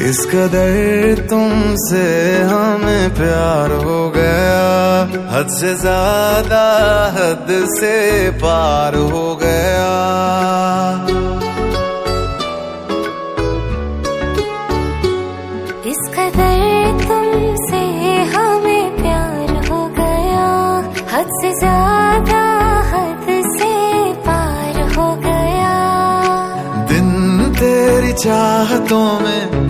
इस कदर तुमसे हमें प्यार हो गया। हद से ज़्यादा हद से पार हो गया। इस कदर तुमसे हमें प्यार हो गया। हद से ज़्यादा हद से पार हो गया। दिन तेरी चाहतों में